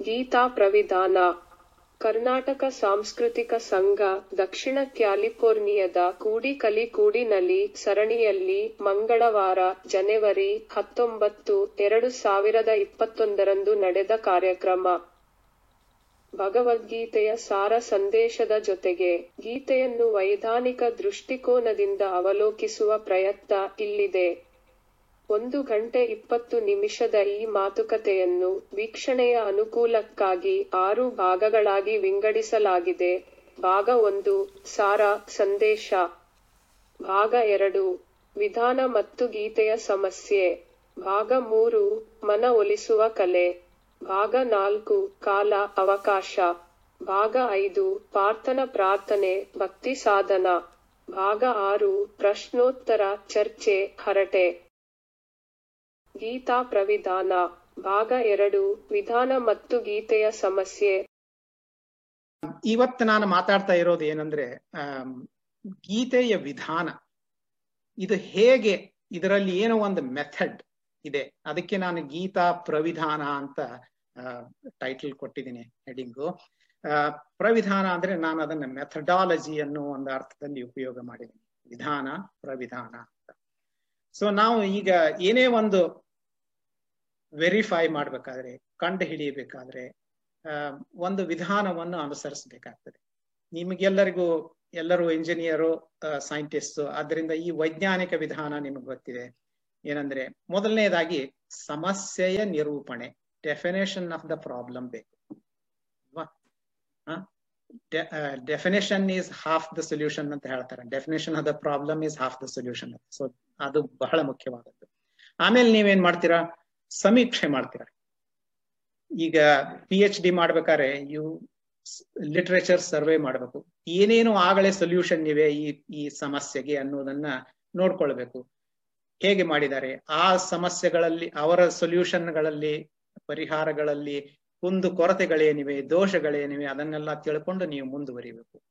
ಗೀತಾ ಪ್ರವಿಧಾನ ಕರ್ನಾಟಕ ಸಾಂಸ್ಕೃತಿಕ ಸಂಘ, ದಕ್ಷಿಣ ಕ್ಯಾಲಿಫೋರ್ನಿಯಾದ ಕೂಡಿಕಲಿಕೂಡಿನಲ್ಲಿ ಸರಣಿಯಲ್ಲಿ ಮಂಗಳವಾರ, ಜನವರಿ ಹತ್ತೊಂಬತ್ತು, ಎರಡು ಸಾವಿರದ ಇಪ್ಪತ್ತೊಂದರಂದು ನಡೆದ ಕಾರ್ಯಕ್ರಮ. ಭಗವದ್ಗೀತೆಯ ಸಾರ ಸಂದೇಶದ ಜೊತೆಗೆ ಗೀತೆಯನ್ನು ವೈಧಾನಿಕ ದೃಷ್ಟಿಕೋನದಿಂದ ಅವಲೋಕಿಸುವ ಪ್ರಯತ್ನ ಇಲ್ಲಿದೆ. ಒಂದು ಗಂಟೆ ಇಪ್ಪತ್ತು ನಿಮಿಷದ ಈ ಮಾತುಕತೆಯನ್ನು ವೀಕ್ಷಣೆಯ ಅನುಕೂಲಕ್ಕಾಗಿ ಆರು ಭಾಗಗಳಾಗಿ ವಿಂಗಡಿಸಲಾಗಿದೆ. ಭಾಗ ಒಂದು, ಸಾರ ಸಂದೇಶ. ಭಾಗ ಎರಡು, ವಿಧಾನ ಮತ್ತು ಗೀತೆಯ ಸಮಸ್ಯೆ. ಭಾಗ ಮೂರು, ಮನ ಒಲಿಸುವ ಕಲೆ. ಭಾಗ ನಾಲ್ಕು, ಕಾಲ, ಅವಕಾಶ. ಭಾಗ ಐದು ಪಾರ್ಥನ ಪ್ರಾರ್ಥನೆ, ಭಕ್ತಿ ಸಾಧನ. ಭಾಗ ಆರು, ಪ್ರಶ್ನೋತ್ತರ ಚರ್ಚೆ, ಹರಟೆ. ಗೀತಾ ಪ್ರವಿಧಾನ, ಭಾಗ ಎರಡು, ವಿಧಾನ ಮತ್ತು ಗೀತೆಯ ಸಮಸ್ಯೆ. ಇವತ್ತು ನಾನು ಮಾತಾಡ್ತಾ ಇರೋದು ಏನಂದ್ರೆ ಗೀತೆಯ ವಿಧಾನ, ಇದು ಹೇಗೆ, ಇದರಲ್ಲಿ ಏನೋ ಒಂದು ಮೆಥಡ್ ಇದೆ. ಅದಕ್ಕೆ ನಾನು ಗೀತಾ ಪ್ರವಿಧಾನ ಅಂತ ಟೈಟಲ್ ಕೊಟ್ಟಿದ್ದೀನಿ ಹೆಡಿಂಗು. ಪ್ರವಿಧಾನ ಅಂದ್ರೆ ನಾನು ಅದನ್ನ ಮೆಥಡಾಲಜಿ ಅನ್ನೋ ಒಂದು ಅರ್ಥದಲ್ಲಿ ಉಪಯೋಗ ಮಾಡಿದ್ದೀನಿ. ವಿಧಾನ, ಪ್ರವಿಧಾನ ಅಂತ. ಸೊ ನಾವು ಈಗ ಏನೇ ಒಂದು ವೆರಿಫೈ ಮಾಡ್ಬೇಕಾದ್ರೆ, ಕಂಡು ಹಿಡಿಯಬೇಕಾದ್ರೆ ಒಂದು ವಿಧಾನವನ್ನು ಅನುಸರಿಸಬೇಕಾಗ್ತದೆ. ನಿಮಗೆಲ್ಲರಿಗೂ, ಎಲ್ಲರೂ ಇಂಜಿನಿಯರು ಸೈಂಟಿಸ್ಟ್ ಆದ್ರಿಂದ ಈ ವೈಜ್ಞಾನಿಕ ವಿಧಾನ ನಿಮಗೆ ಗೊತ್ತಿದೆ. ಏನಂದ್ರೆ, ಮೊದಲನೇದಾಗಿ ಸಮಸ್ಯೆಯ ನಿರೂಪಣೆ ಡೆಫಿನೇಷನ್ ಆಫ್ ದ ಪ್ರಾಬ್ಲಮ್ ಬೇಕು. Definition is half the solution ಅಂತ ಹೇಳ್ತಾರೆ. Definition of the problem is half the solution so ಅದು ಬಹಳ ಮುಖ್ಯವಾದದ್ದು. ಆಮೇಲೆ ನೀವೇನ್ ಮಾಡ್ತೀರಾ? ಸಮೀಕ್ಷೆ ಮಾಡ್ತೀರಾ. ಈಗ ಪಿ ಎಚ್ ಡಿ ಮಾಡ್ಬೇಕಾದ್ರೆ ಇವು ಲಿಟ್ರೇಚರ್ ಸರ್ವೆ ಮಾಡಬೇಕು. ಏನೇನು ಆಗಲೇ ಸೊಲ್ಯೂಷನ್ ಇವೆ ಈ ಈ ಸಮಸ್ಯೆಗೆ ಅನ್ನೋದನ್ನ ನೋಡ್ಕೊಳ್ಬೇಕು. ಹೇಗೆ ಮಾಡಿದ್ದಾರೆ? ಆ ಸಮಸ್ಯೆಗಳಲ್ಲಿ, ಅವರ ಸೊಲ್ಯೂಷನ್ಗಳಲ್ಲಿ ಪರಿಹಾರಗಳಲ್ಲಿ ಕುಂದು ಕೊರತೆಗಳೇನಿವೆ, ದೋಷಗಳೇನಿವೆ, ಅದನ್ನೆಲ್ಲ ತಿಳ್ಕೊಂಡು ನೀವು ಮುಂದುವರಿಬೇಕು.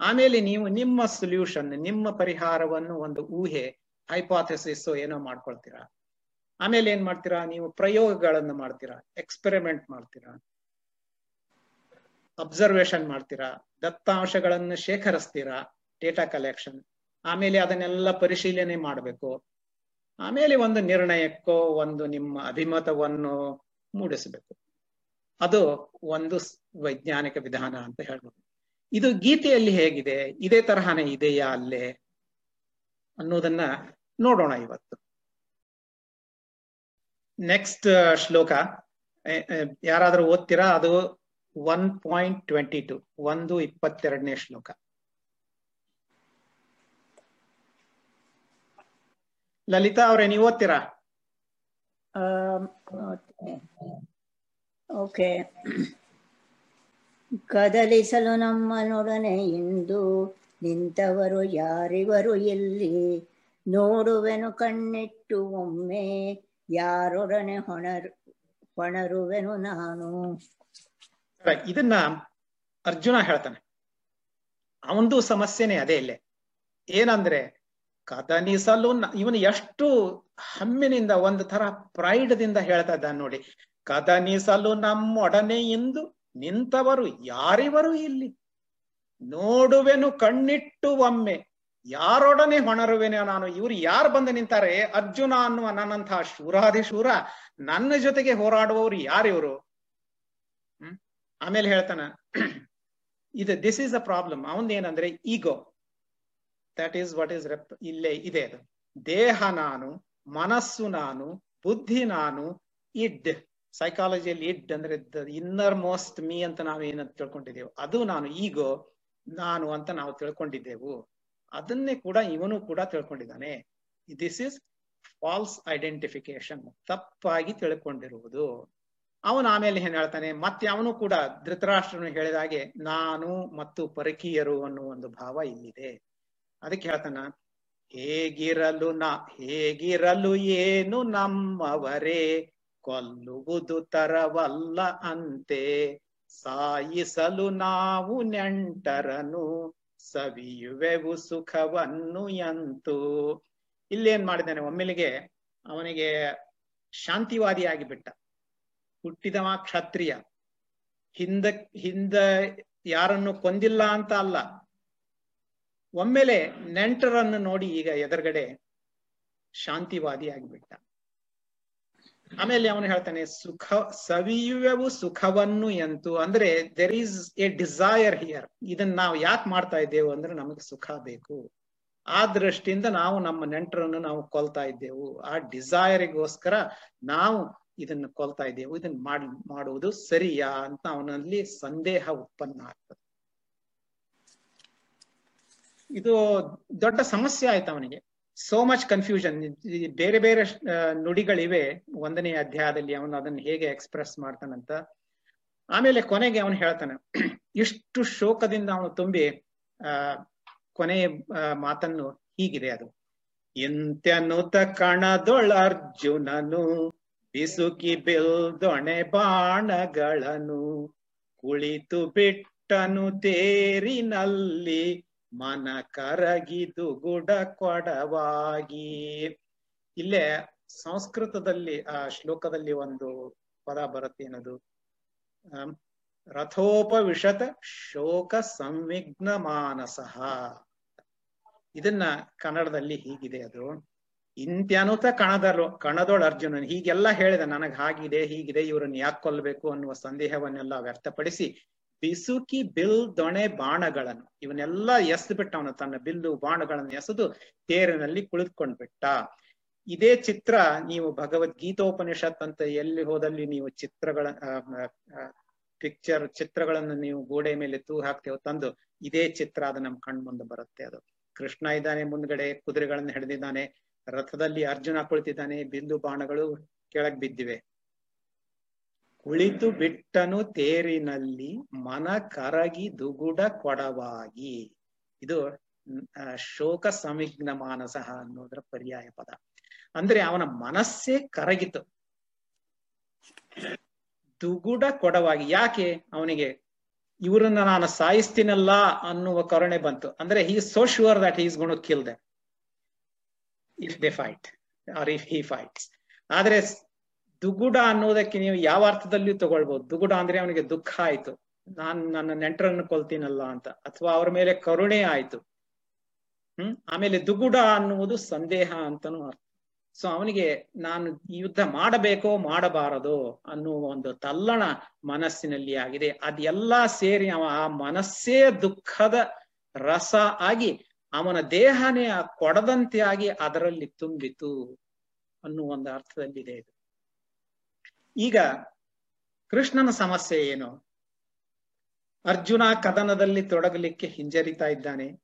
ಆಮೇಲೆ ನೀವು ನಿಮ್ಮ ಸೊಲ್ಯೂಷನ್ ನಿಮ್ಮ ಪರಿಹಾರವನ್ನು ಒಂದು ಊಹೆ ಹೈಪಾಥೆಸಿಸ್ ಏನೋ ಮಾಡ್ಕೊಳ್ತೀರಾ? ಆಮೇಲೆ ಏನ್ ಮಾಡ್ತೀರಾ? ನೀವು ಪ್ರಯೋಗಗಳನ್ನು ಮಾಡ್ತೀರಾ? ಎಕ್ಸ್ಪೆರಿಮೆಂಟ್ ಮಾಡ್ತೀರಾ? ಅಬ್ಸರ್ವೇಷನ್ ಮಾಡ್ತೀರಾ? ದತ್ತಾಂಶಗಳನ್ನು ಶೇಖರಿಸ್ತೀರಾ? ಡೇಟಾ ಕಲೆಕ್ಷನ್ ಆಮೇಲೆ ಅದನ್ನೆಲ್ಲ ಪರಿಶೀಲನೆ ಮಾಡಬೇಕು. ಆಮೇಲೆ ಒಂದು ನಿರ್ಣಯಕ್ಕೋ, ಒಂದು ನಿಮ್ಮ ಅಭಿಮತವನ್ನು ಮೂಡಿಸಬೇಕು. ಅದು ಒಂದು ವೈಜ್ಞಾನಿಕ ವಿಧಾನ ಅಂತ ಹೇಳ್ಬೋದು. ಇದು ಗೀತೆಯಲ್ಲಿ ಹೇಗಿದೆ, ಇದೇ ತರಹನೇ ಇದೆಯಾ ಅಲ್ಲೇ ಅನ್ನೋದನ್ನ ನೋಡೋಣ ಇವತ್ತು. ನೆಕ್ಸ್ಟ್ ಶ್ಲೋಕ ಯಾರಾದರೂ ಎ- ಯಾರಾದ್ರೂ ಓದ್ತೀರಾ? ಅದು ಒನ್ ಪಾಯಿಂಟ್ ಟ್ವೆಂಟಿ ಟು ಒಂದು ಇಪ್ಪತ್ತೆರಡನೇ ಶ್ಲೋಕ. ಲಲಿತಾ ಅವ್ರೆ, ನೀವು ಓದ್ತೀರಾ? ಓಕೆ. ಕದಲಿಸಲು ನಮ್ಮನೊಡನೆ ಇಂದು ನಿಂತವರು ಯಾರಿವರು ಎಲ್ಲಿ ನೋಡುವೆನು ಕಣ್ಣಿಟ್ಟು ಒಮ್ಮೆ ಯಾರೊಡನೆ ಹೊಣರು, ಹೊಣರುವೆನು ನಾನು? ಇದನ್ನ ಅರ್ಜುನ ಹೇಳ್ತಾನೆ. ಅವಂದು ಸಮಸ್ಯೆನೆ ಅದೇ ಇಲ್ಲೇ. ಏನಂದ್ರೆ ಕದನಿಸಲು ಇವನು ಎಷ್ಟು ಹಮ್ಮಿನಿಂದ, ಒಂದು ತರ ಪ್ರೈಡ್ದಿಂದ ಹೇಳ್ತಾ ಇದ್ದಾನೆ ನೋಡಿ. ಕದನಿಸಲು ನಮ್ಮೊಡನೆ ಇಂದು ನಿಂತವರು ಯಾರಿವರು ಇಲ್ಲಿ? ನೋಡುವೆನು ಕಣ್ಣಿಟ್ಟು ಒಮ್ಮೆ ಯಾರೊಡನೆ ಹೊಣರುವೆನೋ ನಾನು? ಇವ್ರು ಯಾರು ಬಂದು ನಿಂತಾರೆ? ಅರ್ಜುನ ಅನ್ನುವ ನನ್ನಂತಹ ಶೂರಾದಿ ಶೂರ ನನ್ನ ಜೊತೆಗೆ ಹೋರಾಡುವವರು ಯಾರಿವರು ಹ್ಮ್? ಆಮೇಲೆ ಹೇಳ್ತಾನ, ಇದು ದಿಸ್ ಈಸ್ ಅ ಪ್ರಾಬ್ಲಮ್ ಅವನ್ ಏನಂದ್ರೆ ego that is what is rep ಇಲ್ಲೇ ಇದೆ ಅದು. ದೇಹ ನಾನು, ಮನಸ್ಸು ನಾನು, ಬುದ್ಧಿ ನಾನು ಇಡ್ ಸೈಕಾಲಜಿಯಲ್ಲಿ ಇಡ್ ಅಂದ್ರೆ ಇನ್ನರ್ ಮೋಸ್ಟ್ ಮೀ ಅಂತ ನಾವು ಏನಂತ ತಿಳ್ಕೊಂಡಿದ್ದೇವೆ. ಅದು ನಾನು ಈಗೋ ನಾನು ಅಂತ ನಾವು ತಿಳ್ಕೊಂಡಿದ್ದೆವು. ಅದನ್ನೇ ಕೂಡ ಇವನು ಕೂಡ ತಿಳ್ಕೊಂಡಿದ್ದಾನೆ. ದಿಸ್ ಇಸ್ ಫಾಲ್ಸ್ ಐಡೆಂಟಿಫಿಕೇಶನ್ ತಪ್ಪಾಗಿ ತಿಳ್ಕೊಂಡಿರುವುದು. ಅವನು ಆಮೇಲೆ ಏನ್ ಹೇಳ್ತಾನೆ? ಮತ್ತೆ ಅವನು ಕೂಡ ಧೃತರಾಷ್ಟ್ರನು ಹೇಳಿದಾಗೆ ನಾನು ಮತ್ತು ಪರಕೀಯರು ಅನ್ನುವ ಒಂದು ಭಾವ ಇಲ್ಲಿದೆ. ಅದಕ್ಕೆ ಹೇಳ್ತಾನ, ಹೇಗಿರಲು ನಾ, ಹೇಗಿರಲು ಏನು ನಮ್ಮವರೇ? ಕೊಲ್ಲುವುದು ತರವಲ್ಲ ಅಂತೆ. ಸಾಯಿಸಲು ನಾವು ನೆಂಟರನು, ಸವಿಯುವೆವು ಸುಖವನ್ನು ಎಂತು. ಇಲ್ಲೇನ್ ಮಾಡಿದ್ದಾನೆ ಒಮ್ಮೆಲಿಗೆ ಅವನಿಗೆ ಶಾಂತಿವಾದಿ ಆಗಿಬಿಟ್ಟ ಹುಟ್ಟಿದವ ಕ್ಷತ್ರಿಯ. ಹಿಂದ ಹಿಂದ ಯಾರನ್ನು ಕೊಂದಿಲ್ಲ ಅಂತ ಅಲ್ಲ. ಒಮ್ಮೆಲೆ ನೆಂಟರನ್ನು ನೋಡಿ ಈಗ ಎದುರುಗಡೆ ಶಾಂತಿವಾದಿ ಆಗಿಬಿಟ್ಟ ಆಮೇಲೆ ಅವನು ಹೇಳ್ತಾನೆ, ಸುಖ, ಸವಿಯುವೆವು ಸುಖವನ್ನು ಎಂತು? ಅಂದ್ರೆ there is a desire here ಇದನ್ನ ನಾವು ಯಾಕೆ ಮಾಡ್ತಾ ಇದ್ದೇವು ಅಂದ್ರೆ, ನಮಗೆ ಸುಖ ಬೇಕು. ಆ ದೃಷ್ಟಿಯಿಂದ ನಾವು ನಮ್ಮ ನೆಂಟರನ್ನು ನಾವು ಕೊಲ್ತಾ ಇದ್ದೇವು. ಆ ಡಿಸೈರಿಗೋಸ್ಕರ ನಾವು ಇದನ್ನ ಕೊಲ್ತಾ ಇದ್ದೇವು. ಇದನ್ನ ಮಾಡ್, ಮಾಡುವುದು ಸರಿಯಾ? ಅಂತ ಅವನಲ್ಲಿ ಸಂದೇಹ ಉತ್ಪನ್ನ ಆಗ್ತದೆ. ಇದು ದೊಡ್ಡ ಸಮಸ್ಯೆ ಆಯ್ತು ಅವನಿಗೆ. ಸೋ ಮಚ್ ಕನ್ಫ್ಯೂಷನ್ ಬೇರೆ ಬೇರೆ ನುಡಿಗಳಿವೆ ಒಂದನೇ ಅಧ್ಯಾಯದಲ್ಲಿ ಅವನು ಅದನ್ನು ಹೇಗೆ ಎಕ್ಸ್ಪ್ರೆಸ್ ಮಾಡ್ತಾನಂತ ಆಮೇಲೆ ಕೊನೆಗೆ ಅವನು ಹೇಳ್ತಾನೆ, ಇಷ್ಟು ಶೋಕದಿಂದ ಅವನು ತುಂಬಿ, ಆ, ಕೊನೆಯ ಮಾತನ್ನು ಹೀಗಿದೆ ಅದು. ಇಂತ್ಯನುತ ಕಣದೊಳರ್ಜುನನು ಬಿಸುಕಿ ಬಿಲ್ದೊಣೆ ಬಾಣಗಳನು, ಕುಳಿತು ಬಿಟ್ಟನು ತೇರಿನಲ್ಲಿ ಮನ ಕರಗಿದು ಗುಡ ಕೊಡವಾಗಿ. ಇಲ್ಲೇ ಸಂಸ್ಕೃತದಲ್ಲಿ, ಆ ಶ್ಲೋಕದಲ್ಲಿ ಒಂದು ಪದ ಬರುತ್ತೆ ಏನದು? ರಥೋಪವಿಷತ ಶೋಕ ಸಂವಿಗ್ನ ಮಾನಸಃ. ಇದನ್ನ ಕನ್ನಡದಲ್ಲಿ ಹೀಗಿದೆ ಅದು. ಇಂತ್ಯನುತ ಕಣದಲು, ಕಣದೊಳ ಅರ್ಜುನನ್, ಹೀಗೆಲ್ಲ ಹೇಳಿದ, ನನಗ್ ಹಾಗಿದೆ, ಹೀಗಿದೆ, ಇವ್ರನ್ನ ಯಾಕೆ ಕೊಲ್ಬೇಕು ಅನ್ನುವ ಸಂದೇಹವನ್ನೆಲ್ಲ ವ್ಯಕ್ತಪಡಿಸಿ ಬಿಸುಕಿ ಬಿಲ್ ದೊಣೆ ಬಾಣಗಳನ್ನು, ಇವನ್ನೆಲ್ಲ ಎಸೆದು ಬಿಟ್ಟ ಅವನು ತನ್ನ ಬಿಲ್ಲು ಬಾಣಗಳನ್ನು ಎಸೆದು ತೇರಿನಲ್ಲಿ ಕುಳಿತುಕೊಂಡ್ಬಿಟ್ಟ ಇದೇ ಚಿತ್ರ ನೀವು ಭಗವದ್ಗೀತೋಪನಿಷತ್ ಅಂತ ಎಲ್ಲಿ ಹೋದಲ್ಲಿ ನೀವು ಚಿತ್ರಗಳ ಪಿಕ್ಚರ್ ಚಿತ್ರಗಳನ್ನು ನೀವು ಗೋಡೆ ಮೇಲೆ ತೂ ಹಾಕ್ತೇವೆ ತಂದು, ಇದೇ ಚಿತ್ರ ಅದು ನಮ್ ಕಣ್ ಮುಂದೆ ಬರುತ್ತೆ ಅದು. ಕೃಷ್ಣ ಇದ್ದಾನೆ ಮುಂದ್ಗಡೆ, ಕುದುರೆಗಳನ್ನು ಹಿಡಿದಿದ್ದಾನೆ, ರಥದಲ್ಲಿ ಅರ್ಜುನ ಕುಳಿತಿದ್ದಾನೆ, ಬಿಲ್ಲು ಬಾಣಗಳು ಕೆಳಗ್ ಬಿದ್ದಿವೆ. ಕುಳಿತು ಬಿಟ್ಟನು ತೇರಿನಲ್ಲಿ ಮನ ಕರಗಿ ದುಗುಡ ಕೊಡವಾಗಿ. ಇದು ಶೋಕ ಸಮಿಗ್ನ ಮಾನಸ ಅನ್ನೋದ್ರ ಪರ್ಯಾಯ ಪದ. ಅಂದ್ರೆ ಅವನ ಮನಸ್ಸೇ ಕರಗಿತು. ದುಗುಡ ಕೊಡವಾಗಿ. ಯಾಕೆ? ಅವನಿಗೆ, ಇವರನ್ನ ನಾನು ಸಾಯಿಸ್ತೀನಲ್ಲ ಅನ್ನುವ ಕರುಣೆ ಬಂತು. ಅಂದ್ರೆ he so sure that is gonna kill them if they fight or if he fights ಆದ್ರೆ ದುಗುಡ ಅನ್ನೋದಕ್ಕೆ ನೀವು ಯಾವ ಅರ್ಥದಲ್ಲಿಯೂ ತಗೊಳ್ಬಹುದು ದುಗುಡ ಅಂದ್ರೆ ಅವನಿಗೆ ದುಃಖ ಆಯ್ತು. ನಾನ್ ನನ್ನ ನೆಂಟರನ್ನು ಕೊಲ್ತೀನಲ್ಲ ಅಂತ. ಅಥವಾ ಅವ್ರ ಮೇಲೆ ಕರುಣೆ ಆಯ್ತು. ಹ್ಮ್? ಆಮೇಲೆ ದುಗುಡ ಅನ್ನುವುದು ಸಂದೇಹ ಅಂತನೂ ಅರ್ಥ. ಸೊ ಅವನಿಗೆ ನಾನು ಯುದ್ಧ ಮಾಡಬೇಕೋ, ಮಾಡಬಾರದೋ ಅನ್ನುವ ಒಂದು ತಲ್ಲಣ ಮನಸ್ಸಿನಲ್ಲಿ ಆಗಿದೆ. ಅದೆಲ್ಲ ಸೇರಿ ಅವ ಆ ಮನಸ್ಸೇ ದುಃಖದ ರಸ ಆಗಿ ಅವನ ದೇಹನೇ ಕೊಡದಂತೆ ಆಗಿ ಅದರಲ್ಲಿ ತುಂಬಿತು ಅನ್ನುವ ಒಂದು ಅರ್ಥದಲ್ಲಿದೆ ಇದು. ಈಗ ಕೃಷ್ಣನ ಸಮಸ್ಯೆ ಏನು? ಅರ್ಜುನ ಕದನದಲ್ಲಿ ತೊಡಗಲಿಕ್ಕೆ ಹಿಂಜರಿತಾ ಇದ್ದಾನೆ.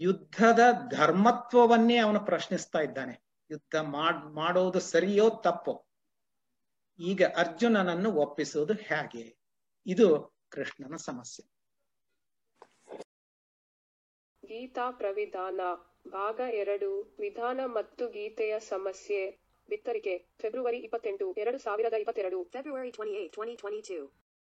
ಯುದ್ಧದ ಧರ್ಮತ್ವವನ್ನೇ ಅವನು ಪ್ರಶ್ನಿಸ್ತಾ ಇದ್ದಾನೆ. ಯುದ್ಧ ಮಾಡ್, ಮಾಡೋದು ಸರಿಯೋ ತಪ್ಪೋ? ಈಗ ಅರ್ಜುನನನ್ನು ಒಪ್ಪಿಸುವುದು ಹೇಗೆ? ಇದು ಕೃಷ್ಣನ ಸಮಸ್ಯೆ. ಗೀತಾ ಪ್ರವಿಧಾನ, ಭಾಗ ಎರಡು, ವಿಧಾನ ಮತ್ತು ಗೀತೆಯ ಸಮಸ್ಯೆ. ಬಿತ್ತರಿಕೆ ಫೆಬ್ರವರಿ ಇಪ್ಪತ್ತೆಂಟು ಎರಡು ಸಾವಿರದ ಇಪ್ಪತ್ತೆರಡು February 28, 2022.